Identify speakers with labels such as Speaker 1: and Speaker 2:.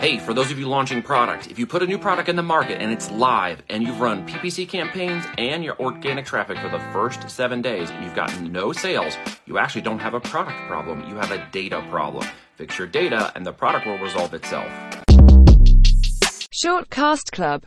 Speaker 1: Hey, for those of you launching product, if you put a new product in the market and it's live and you've run PPC campaigns and your organic traffic for the first seven days and you've gotten no sales, you actually don't have a product problem. You have a data problem. Fix your data and the product will resolve itself.
Speaker 2: Shortcast Club